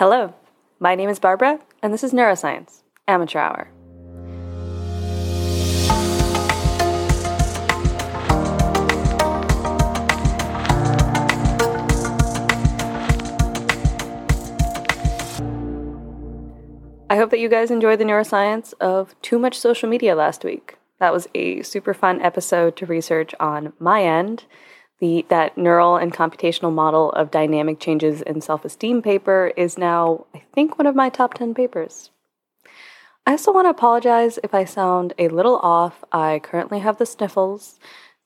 Hello, my name is Barbara, and this is Neuroscience Amateur Hour. I hope that you guys enjoyed the neuroscience of too much social media last week. That was a super fun episode to research on my end. The, that neural and computational model of dynamic changes in self esteem paper is now, I think, one of my top 10 papers. I also want to apologize if I sound a little off. I currently have the sniffles.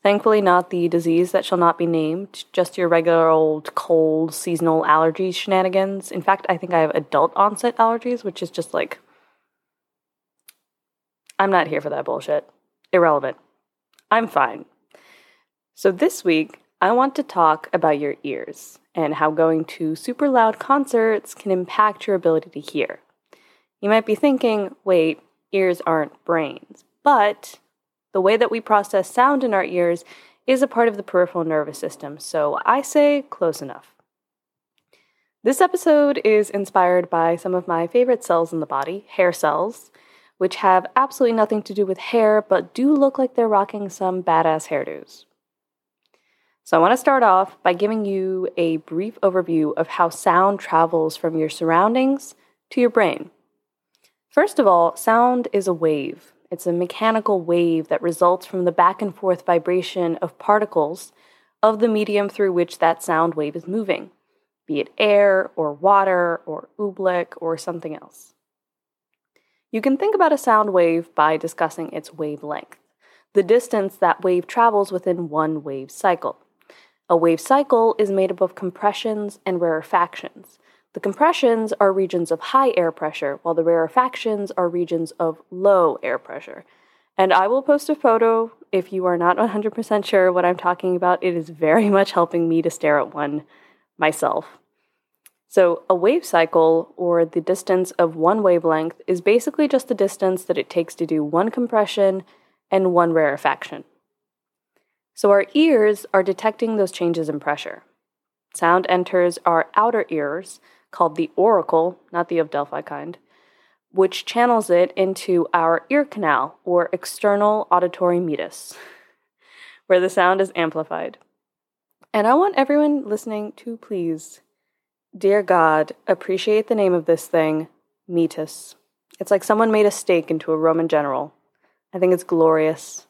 Thankfully, not the disease that shall not be named, just your regular old cold seasonal allergies shenanigans. In fact, I think I have adult onset allergies, which is just like. I'm not here for that bullshit. Irrelevant. I'm fine. So, this week, I want to talk about your ears and how going to super loud concerts can impact your ability to hear. You might be thinking, wait, ears aren't brains. But the way that we process sound in our ears is a part of the peripheral nervous system, so I say close enough. This episode is inspired by some of my favorite cells in the body, hair cells, which have absolutely nothing to do with hair but do look like they're rocking some badass hairdos. So, I want to start off by giving you a brief overview of how sound travels from your surroundings to your brain. First of all, sound is a wave. It's a mechanical wave that results from the back and forth vibration of particles of the medium through which that sound wave is moving, be it air or water or oobleck or something else. You can think about a sound wave by discussing its wavelength, the distance that wave travels within one wave cycle. A wave cycle is made up of compressions and rarefactions, the compressions are regions of high air pressure, while the rarefactions are regions of low air pressure. And I will post a photo if you are not 100% sure what I'm talking about. It is very much helping me to stare at one myself. So, a wave cycle, or the distance of one wavelength, is basically just the distance that it takes to do one compression and one rarefaction. So, our ears are detecting those changes in pressure. Sound enters our outer ears, called the auricle, not the of Delphi kind, which channels it into our ear canal or external auditory meatus, where the sound is amplified. And I want everyone listening to please, dear God, appreciate the name of this thing, meatus. It's like someone made a steak into a Roman general. I think it's glorious.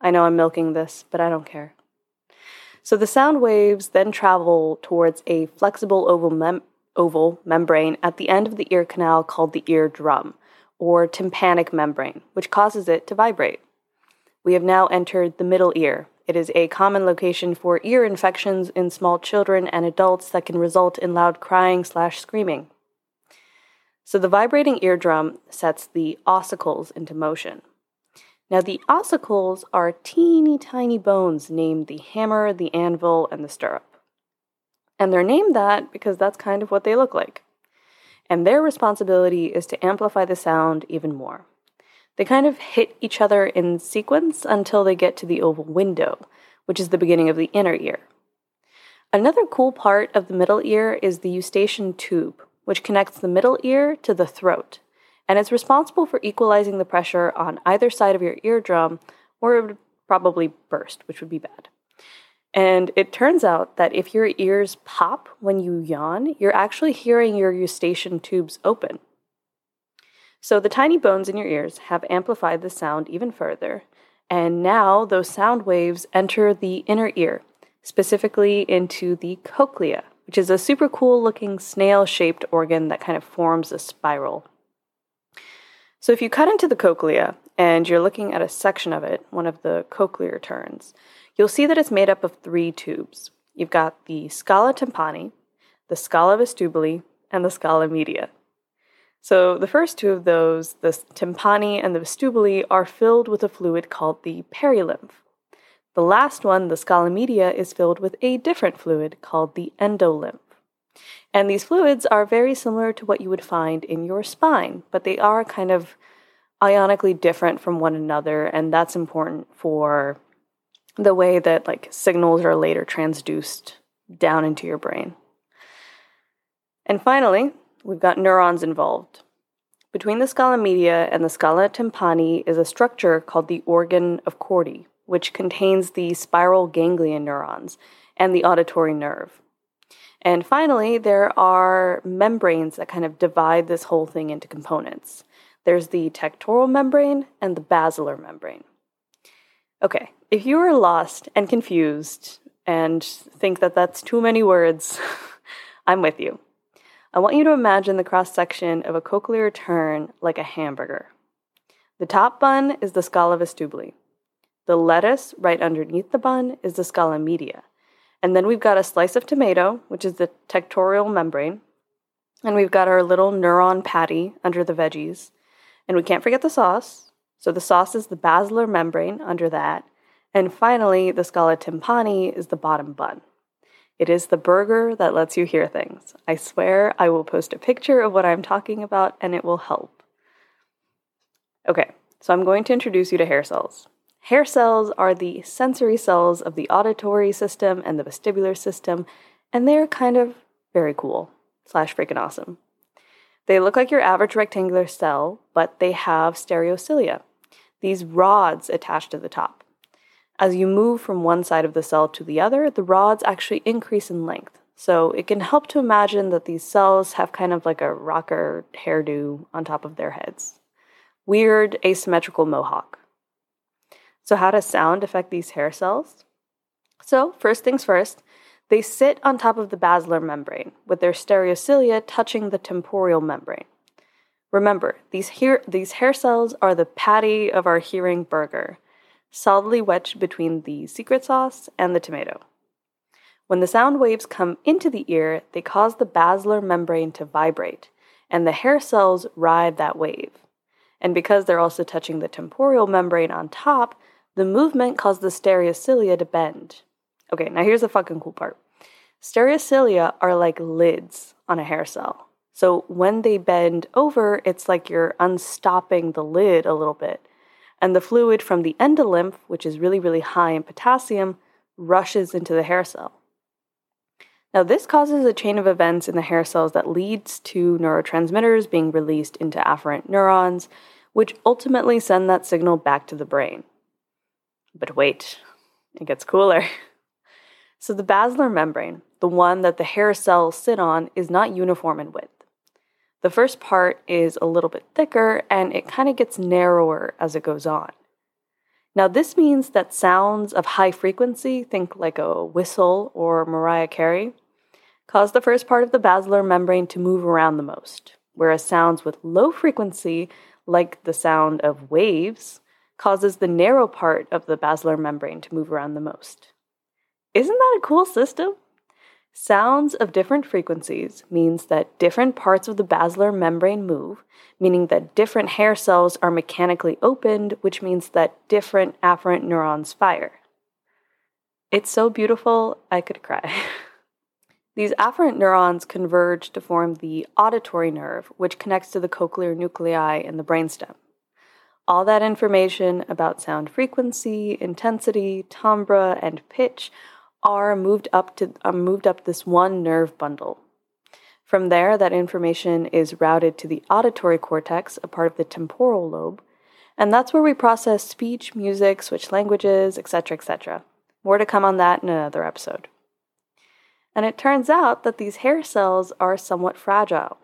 I know I'm milking this, but I don't care. So the sound waves then travel towards a flexible oval mem- oval membrane at the end of the ear canal called the eardrum, or tympanic membrane, which causes it to vibrate. We have now entered the middle ear. It is a common location for ear infections in small children and adults that can result in loud crying slash screaming. So the vibrating eardrum sets the ossicles into motion. Now, the ossicles are teeny tiny bones named the hammer, the anvil, and the stirrup. And they're named that because that's kind of what they look like. And their responsibility is to amplify the sound even more. They kind of hit each other in sequence until they get to the oval window, which is the beginning of the inner ear. Another cool part of the middle ear is the eustachian tube, which connects the middle ear to the throat, and it's responsible for equalizing the pressure on either side of your eardrum, or it would probably burst, which would be bad. And it turns out that if your ears pop when you yawn, you're actually hearing your eustachian tubes open. So the tiny bones in your ears have amplified the sound even further, and now those sound waves enter the inner ear, specifically into the cochlea, which is a super cool looking snail shaped organ that kind of forms a spiral. So if you cut into the cochlea and you're looking at a section of it, one of the cochlear turns, you'll see that it's made up of three tubes. You've got the scala tympani, the scala vestibuli, and the scala media. So the first two of those, the tympani and the vestibuli, are filled with a fluid called the perilymph. The last one, the scala media, is filled with a different fluid called the endolymph. And these fluids are very similar to what you would find in your spine, but they are kind of ionically different from one another, and that's important for the way that like signals are later transduced down into your brain. And finally, we've got neurons involved. Between the scala media and the scala tympani is a structure called the organ of Corti, which contains the spiral ganglion neurons and the auditory nerve. And finally, there are membranes that kind of divide this whole thing into components. There's the tectorial membrane and the basilar membrane. Okay, if you are lost and confused and think that that's too many words, I'm with you. I want you to imagine the cross section of a cochlear turn like a hamburger. The top bun is the scala vestibuli. The lettuce right underneath the bun is the scala media. And then we've got a slice of tomato, which is the tectorial membrane. And we've got our little neuron patty under the veggies. And we can't forget the sauce. So the sauce is the basilar membrane under that. And finally, the scala tympani is the bottom bun. It is the burger that lets you hear things. I swear I will post a picture of what I'm talking about and it will help. Okay, so I'm going to introduce you to hair cells. Hair cells are the sensory cells of the auditory system and the vestibular system, and they're kind of very cool slash freaking awesome. They look like your average rectangular cell, but they have stereocilia, these rods attached to the top. As you move from one side of the cell to the other, the rods actually increase in length. So it can help to imagine that these cells have kind of like a rocker hairdo on top of their heads. Weird asymmetrical mohawk. So, how does sound affect these hair cells? So, first things first, they sit on top of the basilar membrane, with their stereocilia touching the tectorial membrane. Remember, these, hair, these hair cells are the patty of our hearing burger, solidly wedged between the secret sauce and the tomato. When the sound waves come into the ear, they cause the basilar membrane to vibrate, and the hair cells ride that wave. And because they're also touching the tectorial membrane on top, the movement caused the stereocilia to bend. Okay, now here's the fucking cool part. Stereocilia are like lids on a hair cell. So when they bend over, it's like you're unstopping the lid a little bit and the fluid from the endolymph, which is really, really high in potassium, rushes into the hair cell. Now, this causes a chain of events in the hair cells that leads to neurotransmitters being released into afferent neurons, which ultimately send that signal back to the brain. But wait, it gets cooler. So, the basilar membrane, the one that the hair cells sit on, is not uniform in width. The first part is a little bit thicker and it kind of gets narrower as it goes on. Now, this means that sounds of high frequency, think like a whistle or Mariah Carey, cause the first part of the basilar membrane to move around the most, whereas sounds with low frequency, like the sound of waves, causes the narrow part of the basilar membrane to move around the most. Isn't that a cool system? Sounds of different frequencies means that different parts of the basilar membrane move, meaning that different hair cells are mechanically opened, which means that different afferent neurons fire. It's so beautiful, I could cry. These afferent neurons converge to form the auditory nerve, which connects to the cochlear nuclei in the brainstem. All that information about sound frequency, intensity, timbre, and pitch are moved up to are moved up this one nerve bundle. From there, that information is routed to the auditory cortex, a part of the temporal lobe, and that's where we process speech, music, switch languages, etc., etc. More to come on that in another episode. And it turns out that these hair cells are somewhat fragile.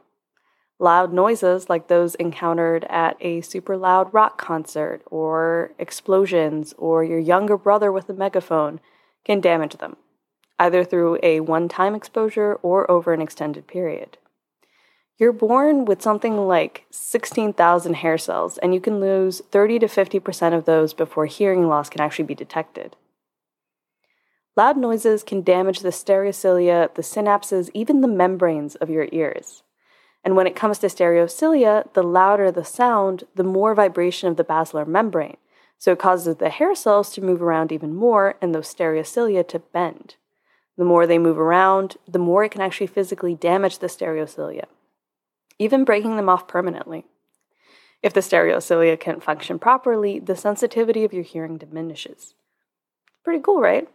Loud noises like those encountered at a super loud rock concert, or explosions, or your younger brother with a megaphone can damage them, either through a one time exposure or over an extended period. You're born with something like 16,000 hair cells, and you can lose 30 to 50% of those before hearing loss can actually be detected. Loud noises can damage the stereocilia, the synapses, even the membranes of your ears. And when it comes to stereocilia, the louder the sound, the more vibration of the basilar membrane, so it causes the hair cells to move around even more and those stereocilia to bend. The more they move around, the more it can actually physically damage the stereocilia, even breaking them off permanently. If the stereocilia can't function properly, the sensitivity of your hearing diminishes. Pretty cool, right?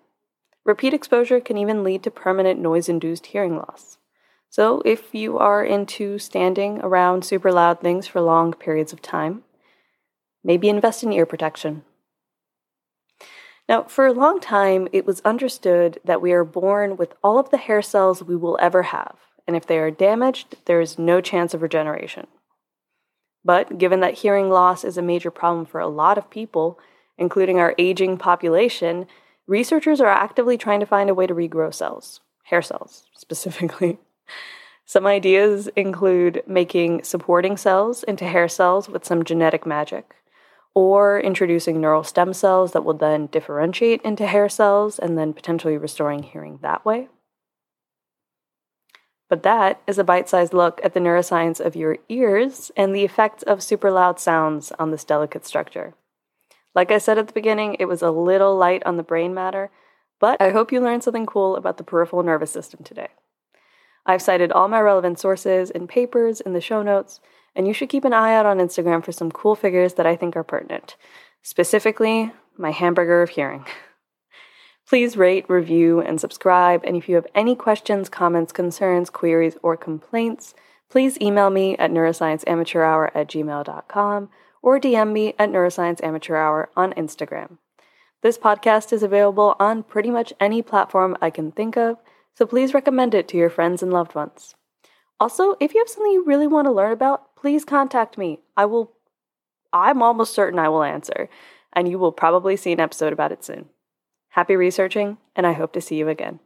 Repeat exposure can even lead to permanent noise induced hearing loss. So, if you are into standing around super loud things for long periods of time, maybe invest in ear protection. Now, for a long time, it was understood that we are born with all of the hair cells we will ever have, and if they are damaged, there is no chance of regeneration. But given that hearing loss is a major problem for a lot of people, including our aging population, researchers are actively trying to find a way to regrow cells, hair cells specifically. Some ideas include making supporting cells into hair cells with some genetic magic, or introducing neural stem cells that will then differentiate into hair cells and then potentially restoring hearing that way. But that is a bite sized look at the neuroscience of your ears and the effects of super loud sounds on this delicate structure. Like I said at the beginning, it was a little light on the brain matter, but I hope you learned something cool about the peripheral nervous system today. I've cited all my relevant sources and papers in the show notes, and you should keep an eye out on Instagram for some cool figures that I think are pertinent, specifically my hamburger of hearing. Please rate, review, and subscribe. And if you have any questions, comments, concerns, queries, or complaints, please email me at neuroscienceamateurhour at gmail.com or DM me at neuroscienceamateurhour on Instagram. This podcast is available on pretty much any platform I can think of, so please recommend it to your friends and loved ones. Also, if you have something you really want to learn about, please contact me. I will, I'm almost certain I will answer, and you will probably see an episode about it soon. Happy researching, and I hope to see you again.